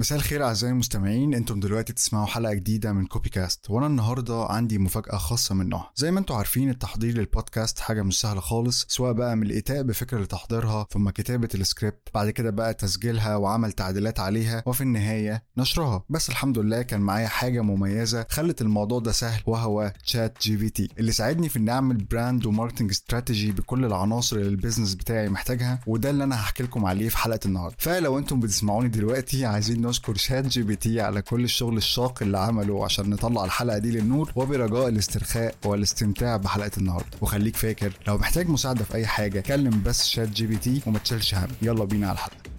مساء الخير أعزائي المستمعين أنتم دلوقتي تسمعوا حلقة جديدة من Copy Cast وأنا النهارده عندي مفاجأة خاصة من نوع زي ما أنتم عارفين التحضير للبودكاست حاجة مش سهلة خالص سواء بقى من الإتيان بفكرة لتحضيرها ثم كتابة السكريبت بعد كده بقى تسجيلها وعمل تعديلات عليها وفي النهاية نشرها. بس الحمد لله كان معايا حاجة مميزة خلت الموضوع ده سهل وهو ChatGPT اللي ساعدني في إني أعمل brand و marketing strategy بكل العناصر اللي ال business بتاعي محتاجها وده اللي أنا هحكي لكم عليه في حلقة النهارده. فلو أنتم بتسمعوني دلوقتي عايزين نشكر ChatGPT على كل الشغل الشاق اللي عمله عشان نطلع الحلقة دي للنور وبرجاء الاسترخاء والاستمتاع بحلقة النهارده. وخليك فاكر لو محتاج مساعدة في أي حاجة كلم بس ChatGPT وما تشيلش هم. يلا بينا على الحلقة.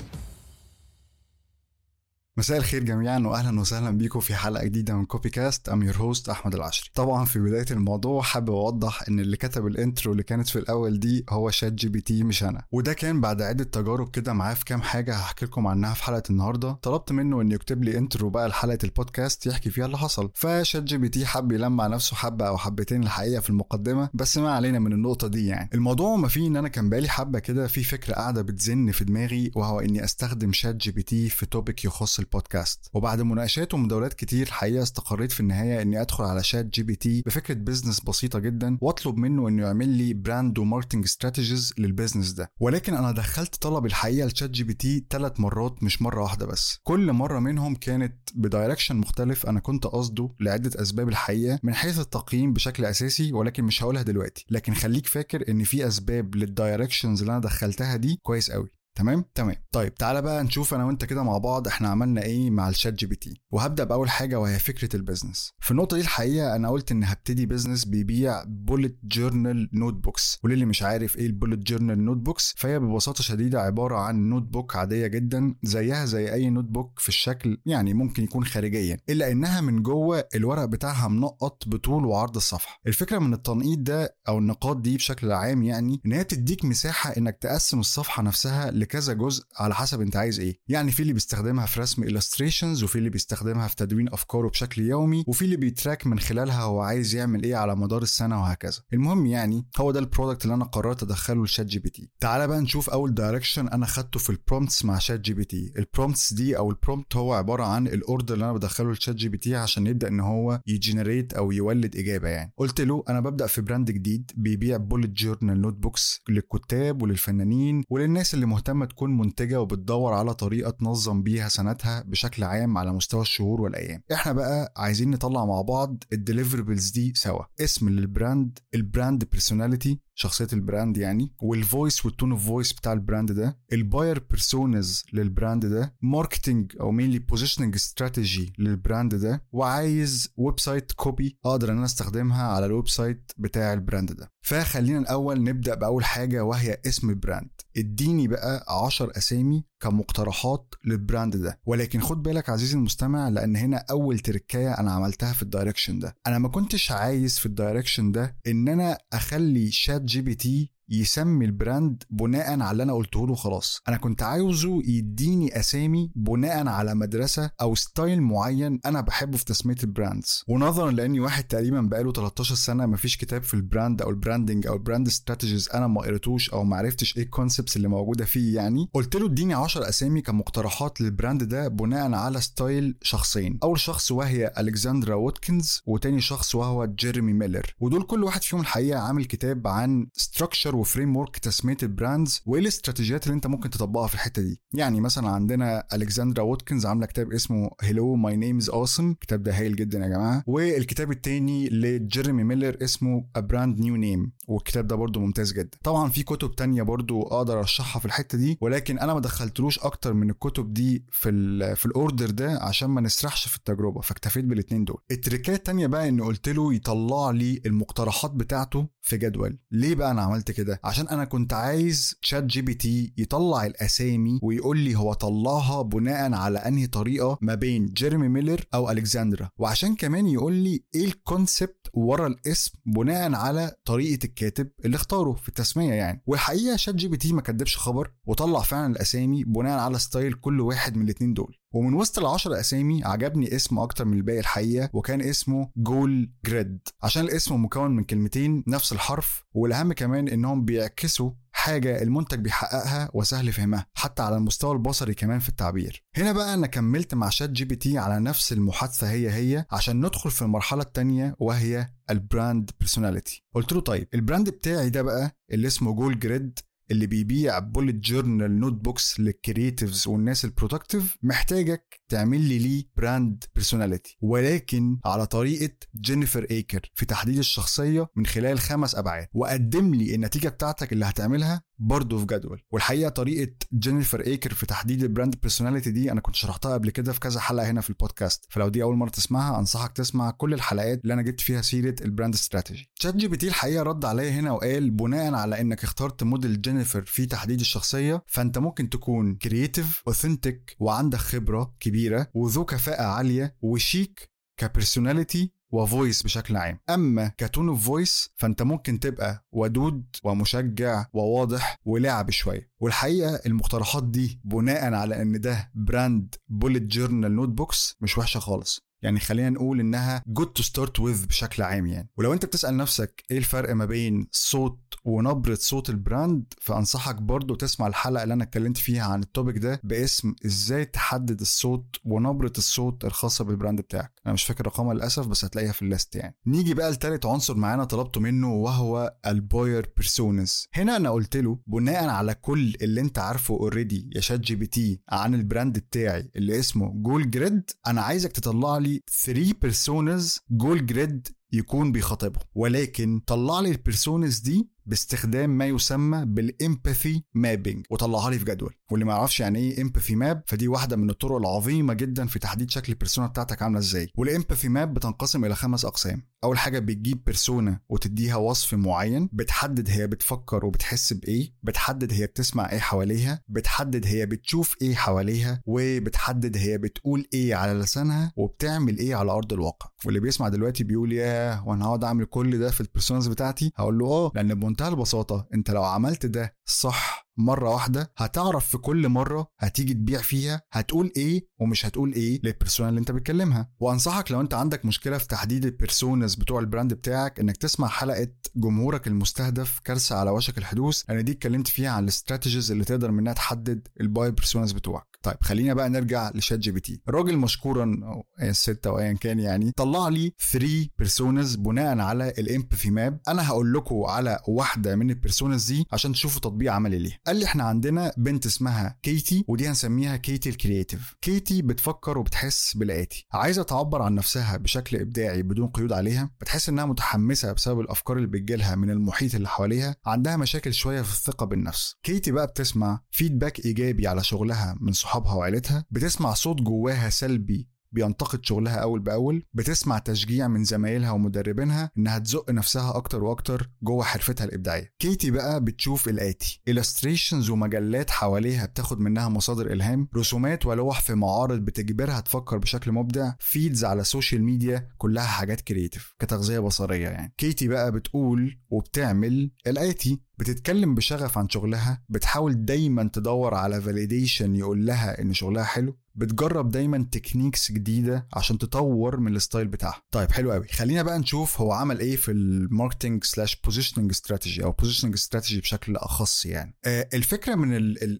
مساء الخير جميعا واهلا وسهلا بيكم في حلقة جديدة من Copy Cast I'm your host أحمد العشري. طبعا في بداية الموضوع حابب أوضح إن اللي كتب ال intro اللي كانت في الأول دي هو ChatGPT مش أنا. وده كان بعد عدة تجارب كده معاه في كام حاجة هحكي لكم عنها في حلقة النهارده. طلبت منه إنه يكتب لي intro بقى لحلقة البودكاست يحكي فيها اللي حصل. ف ChatGPT حب يلمع نفسه حبة أو حبتين الحقيقة في المقدمة بس ما علينا من النقطة دي يعني. الموضوع ما فيه إن أنا كان بقالي حبة كده في فكرة قاعدة بتزن في دماغي وهو إني أستخدم ChatGPT في topic يخص البودكاست. وبعد مناقشات ومداولات كتير الحقيقة استقريت في النهاية إني أدخل على ChatGPT بفكرة business بسيطة جدا وأطلب منه إنه يعمل لي brand و marketing strategies لل business ده. ولكن أنا دخلت طلب الحقيقة ل ChatGPT ثلاث مرات مش مرة واحدة بس. كل مرة منهم كانت ب direction مختلف أنا كنت قصده لعدة أسباب الحقيقة من حيث التقييم بشكل أساسي ولكن مش هقولها دلوقتي. لكن خليك فاكر إن في أسباب لل directions اللي أنا دخلتها دي كويس قوي تمام؟ تمام. طيب تعالى بقى نشوف أنا وأنت كده مع بعض إحنا عملنا إيه مع ال ChatGPT وهبدأ بأول حاجة وهي فكرة ال business في النقطة دي الحقيقة أنا قلت إن هبتدي business بيبيع bullet journal notebooks وللي مش عارف إيه ال bullet journal notebooks فهي ببساطة شديدة عبارة عن notebook عادية جدا زيها زي أي notebook في الشكل يعني ممكن يكون خارجيا إلا إنها من جوه الورق بتاعها منقط بطول وعرض الصفحة. الفكرة من التنقيط ده أو النقاط دي بشكل عام يعني إن هي بتديك مساحة إنك تقسم الصفحة نفسها لكذا جزء على حسب انت عايز إيه. يعني في اللي بيستخدمها في رسم illustrations وفي اللي بيستخدمها في تدوين أفكاره بشكل يومي وفي اللي بي track من خلالها هو عايز يعمل إيه على مدار السنة وهكذا. المهم يعني هو ده ال product اللي أنا قررت أدخله ل ChatGPT تعالى بقى نشوف أول direction أنا خدته في ال prompts مع ChatGPT ال prompts دي أو ال prompt هو عبارة عن ال order اللي أنا بدخله ل ChatGPT عشان يبدأ إن هو ي generate أو يولد إجابة يعني. قلت له أنا ببدأ في brand جديد بيبيع bullet journal notebooks للكتاب وللفنانين وللناس اللي مهتمة تكون منتجة وبتدور على طريقة تنظم بيها سنتها بشكل عام على مستوى الشهور والأيام. إحنا بقى عايزين نطلع مع بعض ال deliverables دي سوا. اسم لل brand ال brand personality شخصية ال brand يعني وال voice وال tone of voice بتاع ال brand ده ال buyer personas لل brand ده marketing أو mainly positioning strategy لل brand ده وعايز website copy أقدر إن أنا أستخدمها على ال website بتاع ال brand ده. فخلينا الأول نبدأ بأول حاجة وهي اسم ال brand اديني بقى 10 أسامي كمقترحات لل brand ده. ولكن خد بالك عزيزي المستمع لأن هنا أول تركاية أنا عملتها في ال direction ده. أنا ما كنتش عايز في ال direction ده إن أنا أخلي ChatGPT يسمي ال brand بناء على اللي أنا قلته له خلاص. أنا كنت عاوزه يديني أسامي بناء على مدرسة أو style معين أنا بحبه في تسمية ال brands. ونظرا لأني واحد تقريبا بقاله 13 سنة مفيش كتاب في ال brand أو ال branding أو ال brand strategies أنا ما قريتوش أو ما عرفتش إيه ال concepts اللي موجودة فيه يعني قلت له اديني 10 أسامي كمقترحات لل brand ده بناء على style شخصين. أول شخص وهي الكسندرا واتكنز وتاني شخص وهو جيرمي ميلر. ودول كل واحد فيهم الحقيقة عامل كتاب عن structure و framework تسمية ال brands وإيه الاستراتيجيات اللي أنت ممكن تطبقها في الحتة دي؟ يعني مثلا عندنا الكسندرا واتكنز عاملة كتاب اسمه Hello, My Name Is Awesome الكتاب ده هايل جدا يا جماعة. والكتاب التاني لجيرمي ميلر اسمه A Brand New Name والكتاب ده برضو ممتاز جدا. طبعا في كتب تانية برضو أقدر أرشحها في الحتة دي ولكن أنا ما دخلتلوش أكتر من الكتب دي في في ال order ده عشان ما نسرحش في التجربة فاكتفيت بالاثنين دول. التركاية التانية بقى ان قلت له يطلع لي المقترحات بتاعته في جدول. ليه بقى أنا عملت كده؟ عشان أنا كنت عايز ChatGPT يطلع الأسامي ويقول لي هو طلعها بناء على أنهي طريقة ما بين جيرمي ميلر أو الكسندرا وعشان كمان يقول لي إيه ال concept ورا الاسم بناء على طريقة الكاتب اللي اختاره في التسمية يعني. والحقيقة ChatGPT ما كدبش خبر وطلع فعلا الأسامي بناء على style كل واحد من الاثنين دول. ومن وسط العشر أسامي عجبني اسم أكتر من الباقي الحقيقة وكان اسمه Goal Grid. عشان الاسم مكون من كلمتين نفس الحرف والأهم كمان إنهم بيعكسوا حاجة المنتج بيحققها وسهل فهمها حتى على المستوى البصري كمان في التعبير. هنا بقى أنا كملت مع ChatGPT على نفس المحادثة هي هي عشان ندخل في المرحلة الثانية وهي ال brand personality قلت له طيب ال brand بتاعي ده بقى اللي اسمه Goal Grid اللي بيبيع bullet journal notebooks لل creatives والناس ال productive محتاجك تعمل لي ليه brand personality ولكن على طريقة جينيفر ايكر في تحديد الشخصية من خلال خمس أبعاد. وقدم لي النتيجة بتاعتك اللي هتعملها برضه في جدول والحقيقة طريقة جينيفر ايكر في تحديد ال brand personality دي أنا كنت شرحتها قبل كده في كذا حلقة هنا في البودكاست. فلو دي أول مرة تسمعها أنصحك تسمع كل الحلقات اللي أنا جبت فيها سيرة ال brand strategy ChatGPT الحقيقة رد عليا هنا وقال بناء على إنك اخترت موديل جينيفر في تحديد الشخصية فأنت ممكن تكون creative authentic وعندك خبرة كبيرة وذو كفاءة عالية وشيك ك personality و voice بشكل عام. أما ك tone of voice فأنت ممكن تبقى ودود ومشجع وواضح ولعب شوية. والحقيقة المقترحات دي بناء على إن ده brand bullet journal notebooks مش وحشة خالص. يعني خلينا نقول إنها good to start with بشكل عام يعني. ولو أنت بتسأل نفسك إيه الفرق ما بين صوت ونبرة صوت ال brand فأنصحك برضو تسمع الحلقة اللي أنا اتكلمت فيها عن ال topic ده باسم إزاي تحدد الصوت ونبرة الصوت الخاصة بال brand بتاعك. أنا مش فاكر رقمها للأسف بس هتلاقيها في ال list يعني. نيجي بقى لتالت عنصر معانا طلبته منه وهو ال buyer personas هنا أنا قلت له بناء على كل اللي أنت عارفه already يا ChatGPT عن ال brand بتاعي اللي اسمه Goal Grid أنا عايزك تطلع لي 3 personas Goal Grid يكون بيخاطبهم ولكن طلع لي ال personas دي باستخدام ما يسمى بال empathy mapping وطلعها لي في جدول. واللي ما يعرفش يعني إيه empathy map فدي واحدة من الطرق العظيمة جدا في تحديد شكل ال persona بتاعتك عاملة إزاي. وال empathy map بتنقسم إلى خمس أقسام. أول حاجة بتجيب persona وتديها وصف معين. بتحدد هي بتفكر وبتحس بإيه. بتحدد هي بتسمع إيه حواليها. بتحدد هي بتشوف إيه حواليها. وبتحدد هي بتقول إيه على لسانها. وبتعمل إيه على أرض الواقع. واللي بيسمع دلوقتي بيقول ياه وأنا هقعد أعمل كل ده في ال personas بتاعتي؟ هقول له آه لأن بمنتهى البساطة أنت لو عملت ده صح مرة واحدة هتعرف في كل مرة هتيجي تبيع فيها هتقول إيه ومش هتقول إيه لل persona اللي أنت بتكلمها. وأنصحك لو أنت عندك مشكلة في تحديد ال personas بتوع ال brand بتاعك إنك تسمع حلقة جمهورك المستهدف كارثة على وشك الحدوث. لأن دي اتكلمت فيها عن ال strategies اللي تقدر منها تحدد ال buyer personas بتوعك. طيب خلينا بقى نرجع ل ChatGPT. الراجل مشكورا أو الست أو ايا كان يعني طلع لي 3 personas بناء على ال empathy map أنا هقول لكم على واحدة من ال personas دي عشان تشوفوا تطبيق عملي ليها. قال لي إحنا عندنا بنت اسمها كيتي ودي هنسميها كيتي ال creative كيتي بتفكر وبتحس بالاتي عايزة تعبر عن نفسها بشكل إبداعي بدون قيود عليها. بتحس إنها متحمسة بسبب الأفكار اللي بتجيلها من المحيط اللي حواليها. عندها مشاكل شوية في الثقة بالنفس. كيتي بقى بتسمع feedback إيجابي على شغلها من صحابها. وعيلتها بتسمع صوت جواها سلبي بينتقد شغلها أول بأول بتسمع تشجيع من زمايلها ومدربينها إنها تزق نفسها أكتر وأكتر جوه حرفتها الإبداعية. كيتي بقى بتشوف الآتي illustrations ومجلات حواليها بتاخد منها مصادر إلهام رسومات ولوح في معارض بتجبرها تفكر بشكل مبدع feeds على ال social media كلها حاجات creative كتغذية بصرية يعني. كيتي بقى بتقول وبتعمل الآتي بتتكلم بشغف عن شغلها بتحاول دايما تدور على validation يقول لها إن شغلها حلو بتجرب دايما techniques جديدة عشان تطور من ال style بتاعها. طيب حلو قوي. خلينا بقى نشوف هو عمل إيه في ال marketing slash positioning strategy أو positioning strategy بشكل أخص يعني. آه الفكرة من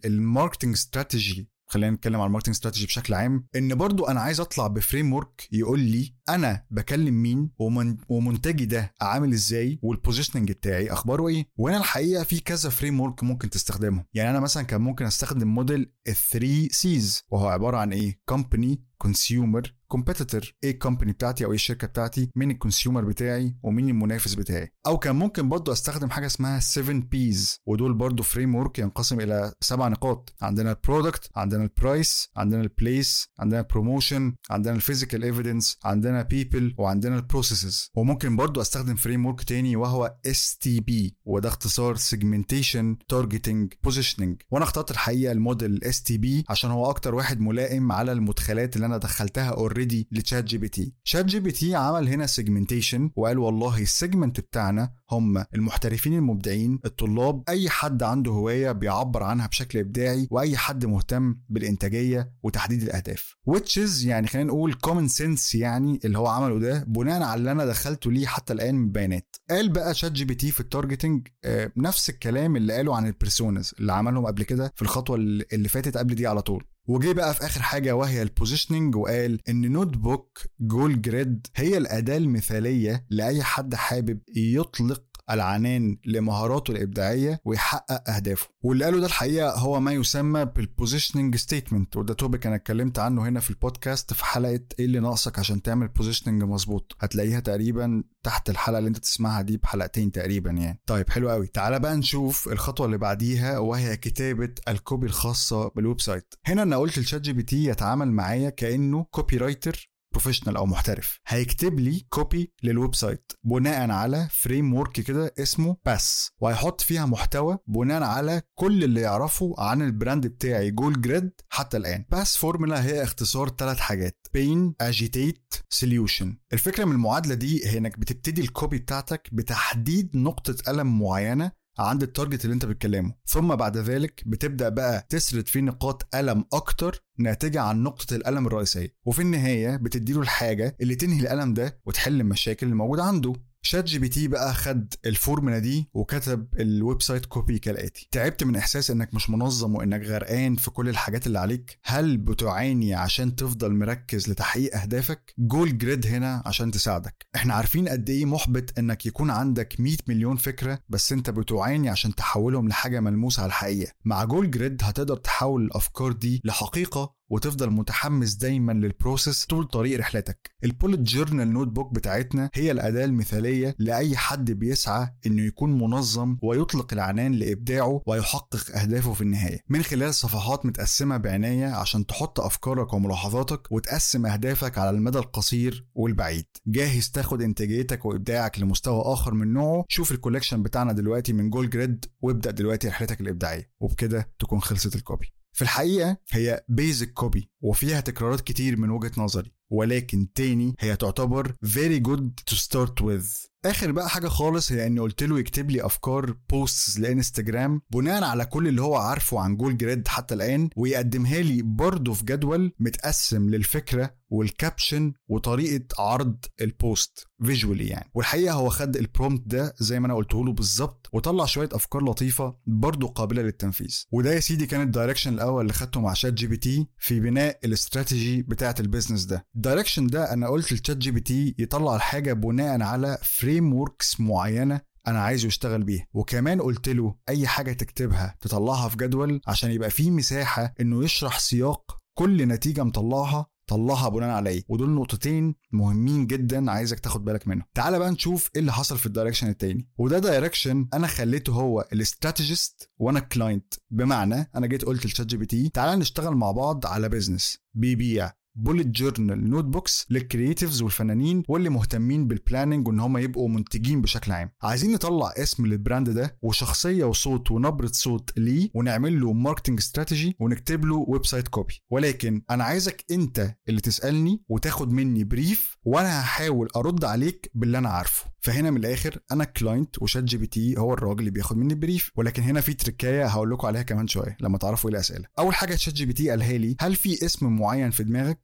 ال marketing strategy خلينا نتكلم على ال marketing strategy بشكل عام إن برضو أنا عايز أطلع ب framework يقول لي أنا بكلم مين ومن ومنتجي ده عامل إزاي وال positioning بتاعي أخباره إيه؟ وأنا الحقيقة في كذا framework ممكن تستخدمهم. يعني أنا مثلا كان ممكن أستخدم موديل ال 3 Cs وهو عبارة عن إيه؟ company consumer competitor إيه ال company بتاعتي أو إيه الشركة بتاعتي مين ال consumer بتاعي ومين المنافس بتاعي. أو كان ممكن برضو أستخدم حاجة اسمها 7 Ps ودول برضو framework ينقسم إلى سبع نقاط. عندنا ال product عندنا ال price عندنا ال place عندنا ال promotion عندنا ال physical evidence عندنا people وعندنا ال processes وممكن برضو أستخدم framework تاني وهو STP وده اختصار segmentation targeting positioning وأنا اخترت الحقيقة ال model STP عشان هو أكتر واحد ملائم على المدخلات اللي أنا أنا دخلتها اوريدي لتشات جي بي تي شات جي بي تي عمل هنا segmentation وقال والله ال segment بتاعنا هم المحترفين المبدعين الطلاب أي حد عنده هواية بيعبر عنها بشكل إبداعي وأي حد مهتم بالإنتاجية وتحديد الأهداف. is يعني خلينا نقول common sense يعني اللي هو عمله ده بناء على اللي أنا دخلته ليه حتى الآن من بيانات. قال بقى ChatGPT في ال targeting آه، نفس الكلام اللي قاله عن ال personas اللي عملهم قبل كده في الخطوة اللي فاتت قبل دي على طول. وجي بقى في آخر حاجة وهي ال positioning وقال إن notebook Goal Grid هي الأداة المثالية لأي حد حابب يطلق العنان لمهاراته الإبداعية ويحقق أهدافه. واللي قاله ده الحقيقة هو ما يسمى بال positioning statement وده topic أنا اتكلمت عنه هنا في البودكاست في حلقة إيه اللي ناقصك عشان تعمل positioning مظبوط. هتلاقيها تقريبا تحت الحلقة اللي أنت تسمعها دي بحلقتين تقريبا يعني. طيب حلو قوي تعالى بقى نشوف الخطوة اللي بعديها وهي كتابة ال copy الخاصة بال website. هنا أنا قلت ل ChatGPT يتعامل معايا كأنه copywriter professional أو محترف. هيكتب لي copy لل website بناء على framework كده اسمه PAS وهيحط فيها محتوى بناء على كل اللي يعرفه عن ال brand بتاعي Goal Grid حتى الآن. PAS formula هي اختصار ثلاث حاجات. Pain Agitate Solution الفكرة من المعادلة دي هي إنك بتبتدي ال copy بتاعتك بتحديد نقطة ألم معينة عند ال target اللي انت بتكلمه. ثم بعد ذلك بتبدأ بقى تسرد فيه نقاط ألم أكتر ناتجة عن نقطة الألم الرئيسية. وفي النهاية بتديله الحاجة اللي تنهي الألم ده وتحل المشاكل اللي موجوده عنده. ChatGPT بقى خد الفورمولا دي وكتب ال website copy كالآتي. تعبت من إحساس إنك مش منظم وإنك غرقان في كل الحاجات اللي عليك. هل بتعاني عشان تفضل مركز لتحقيق أهدافك؟ Goal Grid هنا عشان تساعدك. إحنا عارفين قد إيه محبط إنك يكون عندك 100 مليون فكرة بس إنت بتعاني عشان تحولهم لحاجة ملموسة على الحقيقة. مع Goal Grid هتقدر تحول الأفكار دي لحقيقة وتفضل متحمس دايما لل process طول طريق رحلتك. ال bullet journal notebook بتاعتنا هي الأداة المثالية لأي حد بيسعى إنه يكون منظم ويطلق العنان لإبداعه ويحقق أهدافه في النهاية. من خلال صفحات متقسمة بعناية عشان تحط أفكارك وملاحظاتك وتقسم أهدافك على المدى القصير والبعيد. جاهز تاخد إنتاجيتك وإبداعك لمستوى آخر من نوعه. شوف ال collection بتاعنا دلوقتي من Goal Grid وابدأ دلوقتي رحلتك الإبداعية. وبكده تكون خلصت ال copy. في الحقيقة هي basic copy وفيها تكرارات كتير من وجهة نظري. ولكن تاني هي تعتبر very good to start with. آخر بقى حاجة خالص هي إني قلت له يكتب لي أفكار posts لإنستجرام بناء على كل اللي هو عارفه عن Goal Grid حتى الآن ويقدمها لي برضه في جدول متقسم للفكرة وال caption وطريقة عرض ال post visually يعني. والحقيقة هو خد ال prompt ده زي ما أنا قلته له بالظبط وطلع شوية أفكار لطيفة برضه قابلة للتنفيذ. وده يا سيدي كان ال direction الأول اللي خدته مع ChatGPT في بناء الاستراتيجي بتاعة ال business ده. ال direction ده أنا قلت ل ChatGPT يطلع الحاجة بناء على frameworks معينة أنا عايزه يشتغل بيها. وكمان قلت له أي حاجة تكتبها تطلعها في جدول عشان يبقى في مساحة إنه يشرح سياق كل نتيجة مطلعها طلعها بناء على إيه؟ ودول نقطتين مهمين جدا عايزك تاخد بالك منهم. تعال بقى نشوف إيه اللي حصل في ال direction التاني. وده direction أنا خليته هو ال strategist وأنا client بمعنى أنا جيت قلت ل ChatGPT تعال نشتغل مع بعض على business بيبيع. bullet journal notebooks لل creatives والفنانين واللي مهتمين بال planning وإن هم يبقوا منتجين بشكل عام. عايزين نطلع اسم لل brand ده وشخصية وصوت ونبرة صوت ليه ونعمل له marketing strategy ونكتب له website copy ولكن أنا عايزك أنت اللي تسألني وتاخد مني brief وأنا هحاول أرد عليك باللي أنا عارفه. فهنا من الآخر أنا client و ChatGPT هو الراجل اللي بياخد مني brief ولكن هنا في تركاية هقول لكم عليها كمان شوية لما تعرفوا إيه الأسئلة. أول حاجة ChatGPT قالها لي هل في اسم معين في دماغك؟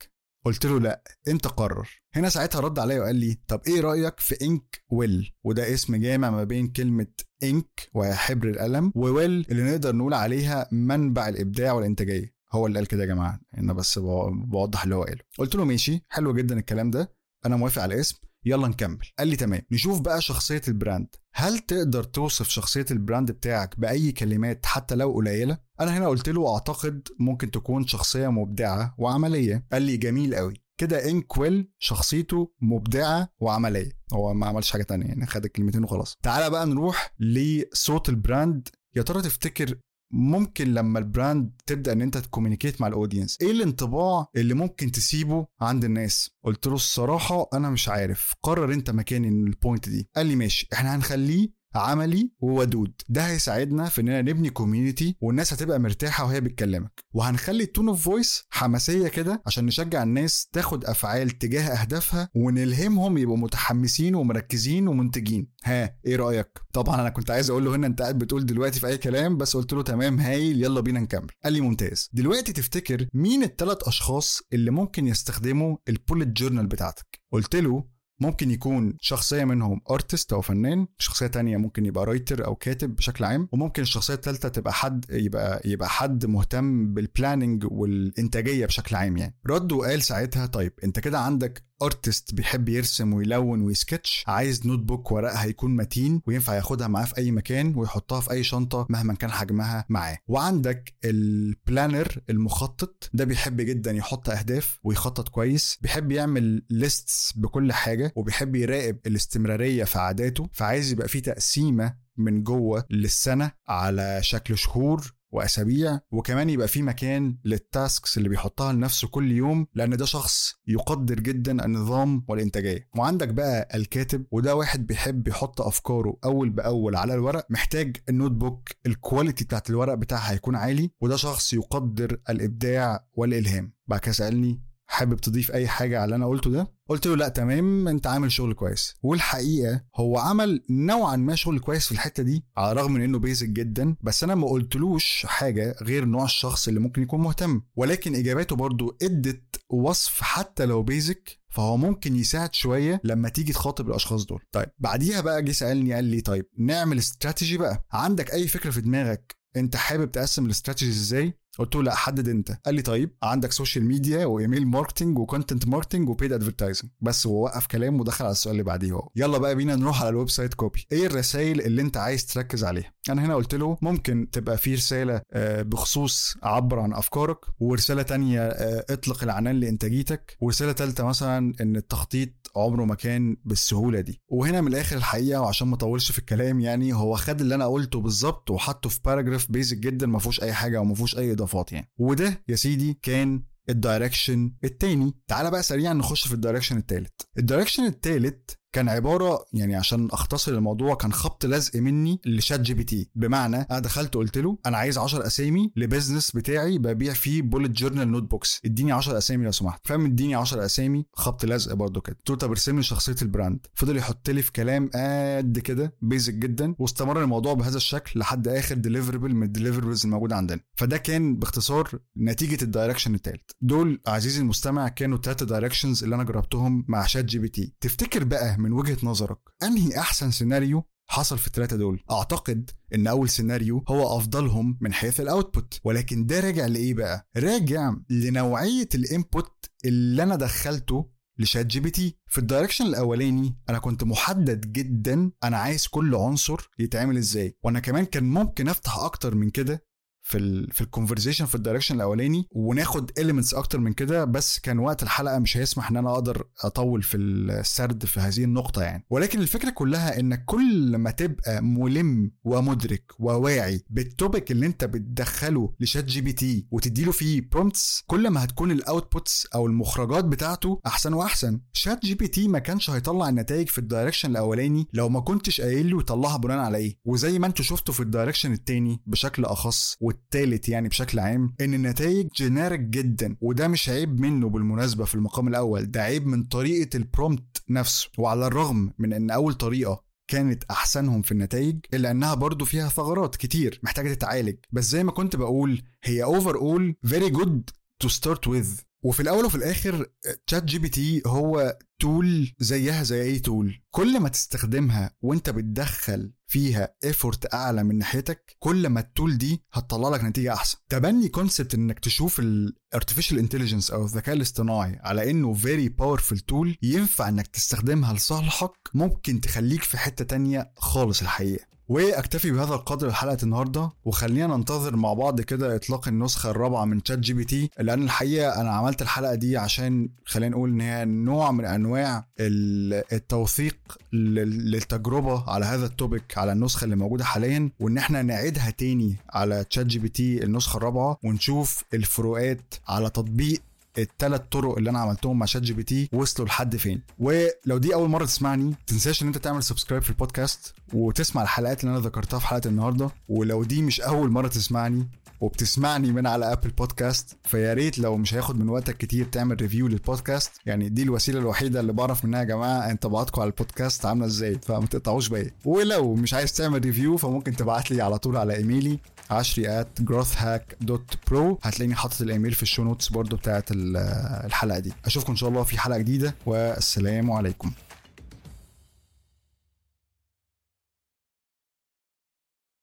قلت له لا انت قرر. هنا ساعتها رد عليا وقال لي طب إيه رأيك في Inkwell؟ وده اسم جامع ما بين كلمة ink وهي حبر القلم و well اللي نقدر نقول عليها منبع الإبداع والإنتاجية. هو اللي قال كده يا جماعة. أنا بس بوضح اللي هو قاله. قلت له ماشي حلو جدا الكلام ده. أنا موافق على الاسم. يلا نكمل. قال لي تمام. نشوف بقى شخصية ال brand. هل تقدر توصف شخصية البراند بتاعك بأي كلمات حتى لو قليلة؟ أنا هنا قلت له أعتقد ممكن تكون شخصية مبدعة وعملية. قال لي جميل قوي كده Inkwell شخصيته مبدعة وعملية. هو ما عملش حاجة تانية يعني خد الكلمتين وخلاص. تعالى بقى نروح لصوت ال brand. يا ترى تفتكر ممكن لما ال brand تبدأ إن أنت ت communicate مع ال audience إيه الانطباع اللي ممكن تسيبه عند الناس؟ قلت له الصراحة أنا مش عارف قرر أنت مكاني ال point دي. قال لي ماشي إحنا هنخليه عملي وودود. ده هيساعدنا في إننا نبني community والناس هتبقى مرتاحة وهي بتكلمك. وهنخلي ال tone of voice حماسية كده عشان نشجع الناس تاخد أفعال تجاه أهدافها ونلهمهم يبقوا متحمسين ومركزين ومنتجين. ها إيه رأيك؟ طبعا أنا كنت عايز أقول له هنا أنت قاعد بتقول دلوقتي في أي كلام بس قلت له تمام هايل يلا بينا نكمل. قال لي ممتاز. دلوقتي تفتكر مين الثلاث أشخاص اللي ممكن يستخدموا ال bullet journal بتاعتك؟ قلت له ممكن يكون شخصية منهم artist أو فنان شخصية تانية ممكن يبقى writer أو كاتب بشكل عام وممكن الشخصية الثالثة تبقى حد يبقى يبقى حد مهتم بال planning والإنتاجية بشكل عام يعني. رد وقال ساعتها طيب أنت كده عندك artist بيحب يرسم ويلون ويسكتش عايز notebook ورقها هيكون متين وينفع ياخدها معاه في أي مكان ويحطها في أي شنطة مهما كان حجمها معاه. وعندك ال planner المخطط ده بيحب جدا يحط أهداف ويخطط كويس بيحب يعمل lists بكل حاجة وبيحب يراقب الاستمرارية في عاداته فعايز يبقى فيه تقسيمة من جوه للسنة على شكل شهور وأسابيع وكمان يبقى في مكان لل tasks اللي بيحطها لنفسه كل يوم لأن ده شخص يقدر جدا النظام والإنتاجية. وعندك بقى الكاتب وده واحد بيحب يحط أفكاره أول بأول على الورق محتاج ال notebook ال quality بتاعت الورق بتاعها هيكون عالي وده شخص يقدر الإبداع والإلهام. بعد كده سألني حابب تضيف أي حاجة على اللي أنا قلته ده؟ قلت له لا تمام انت عامل شغل كويس. والحقيقة هو عمل نوعا ما شغل كويس في الحتة دي على الرغم من إنه بيزك جدا بس أنا ما قلتلوش حاجة غير نوع الشخص اللي ممكن يكون مهتم. ولكن إجاباته برضو إدت وصف حتى لو بيزك فهو ممكن يساعد شوية لما تيجي تخاطب الأشخاص دول. طيب بعديها بقى جه سألني قال لي طيب نعمل استراتيجي بقى. عندك أي فكرة في دماغك؟ انت حابب تقسم الاستراتيجي إزاي؟ قلت له لا حدد انت. قال لي طيب عندك social media و email marketing و content marketing و paid advertising بس هو وقف كلام ودخل على السؤال اللي بعديه هو. يلا بقى بينا نروح على ال website copy إيه الرسائل اللي انت عايز تركز عليها؟ أنا هنا قلت له ممكن تبقى في رسالة بخصوص عبر عن أفكارك ورسالة تانية اطلق العنان لإنتاجيتك ورسالة ثالثه مثلا إن التخطيط عمره ما كان بالسهولة دي. وهنا من الآخر الحقيقة وعشان ما أطولش في الكلام يعني هو خد اللي أنا قلته بالظبط وحطه في paragraph basic جدا ما فيهوش أي حاجة وما فيهوش أي اضافات يعني. وده يا سيدي كان ال direction التاني. تعال بقى سريعا نخش في ال direction التالت. ال direction التالت كان عبارة يعني عشان أختصر الموضوع كان خبط لزق مني ل ChatGPT. بمعنى أنا دخلت قلت له أنا عايز 10 أسامي ل business بتاعي ببيع فيه bullet journal notebooks اديني 10 أسامي لو سمحت. فاهم؟ اديني 10 أسامي خبط لزق برده كده. قلت له طب ارسم لي شخصية ال brand. فضل يحط لي في كلام قد كده basic جدا. واستمر الموضوع بهذا الشكل لحد آخر deliverable من ال deliverables الموجوده عندنا. فده كان باختصار نتيجة ال direction الثالث دول عزيزي المستمع كانوا الثلاثه directions اللي أنا جربتهم مع ChatGPT. تفتكر بقى من وجهة نظرك؟ أنهي أحسن سيناريو حصل في الثلاثه دول؟ أعتقد إن أول سيناريو هو أفضلهم من حيث ال output ولكن ده راجع لإيه بقى؟ راجع لنوعية ال input اللي أنا دخلته ل ChatGPT. في ال direction الأولاني أنا كنت محدد جدا أنا عايز كل عنصر يتعمل إزاي. وأنا كمان كان ممكن أفتح أكتر من كده في ال في ال conversation في ال direction الأولاني وناخد elements أكتر من كده بس كان وقت الحلقة مش هيسمح إن أنا أقدر أطول في السرد في هذه النقطة يعني. ولكن الفكرة كلها انك كل ما تبقى ملم ومدرك وواعي بال topic اللي أنت بتدخله ل ChatGPT وتديله فيه prompts كل ما هتكون ال outputs أو المخرجات بتاعته أحسن وأحسن. ChatGPT ما كانش هيطلع النتائج في ال direction الأولاني لو ما كنتش قايل له يطلعها بناء على إيه. وزي ما أنتوا شفتوا في ال direction التاني بشكل أخص والتالت يعني بشكل عام إن النتائج generic جدا وده مش عيب منه بالمناسبة في المقام الأول ده عيب من طريقة ال prompt نفسه وعلى الرغم من إن أول طريقة كانت أحسنهم في النتائج إلا إنها برضو فيها ثغرات كتير محتاجة تتعالج. بس زي ما كنت بقول هي overall very good to start with وفي الأول وفي الآخر ChatGPT هو tool زيها زي أي tool كل ما تستخدمها وأنت بتدخل فيها effort أعلى من ناحيتك كل ما ال tool دي هتطلع لك نتيجة أحسن. تبني concept إنك تشوف ال artificial intelligence أو الذكاء الاصطناعي على إنه very powerful tool ينفع إنك تستخدمها لصالحك ممكن تخليك في حتة تانية خالص الحقيقة. واكتفي بهذا القدر لحلقة النهارده وخلينا ننتظر مع بعض كده إطلاق النسخة الرابعة من ChatGPT لأن الحقيقة أنا عملت الحلقة دي عشان خلينا نقول إن هي نوع من أنواع التوثيق للتجربة على هذا ال topic على النسخة اللي موجودة حاليا وإن إحنا نعيدها تاني على ChatGPT النسخة الرابعة ونشوف الفروقات على تطبيق الثلاث طرق اللي أنا عملتهم مع ChatGPT وصلوا لحد فين. ولو دي أول مرة تسمعني تنساش إن أنت تعمل subscribe في البودكاست وتسمع الحلقات اللي أنا ذكرتها في حلقة النهارده. ولو دي مش أول مرة تسمعني وبتسمعني من على Apple Podcast فيا ريت لو مش هياخد من وقتك كتير تعمل review للبودكاست يعني دي الوسيلة الوحيدة اللي بعرف منها يا جماعة انطباعاتكم على البودكاست عاملة إزاي؟ فما تقطعوش بيا ولو مش عايز تعمل review فممكن تبعت لي على طول على إيميلي عشري at growthhack.pro هتلاقيني حاطط الإيميل في ال show notes برضو بتاعت الحلقة دي. أشوفكم إن شاء الله في حلقة جديدة والسلام عليكم.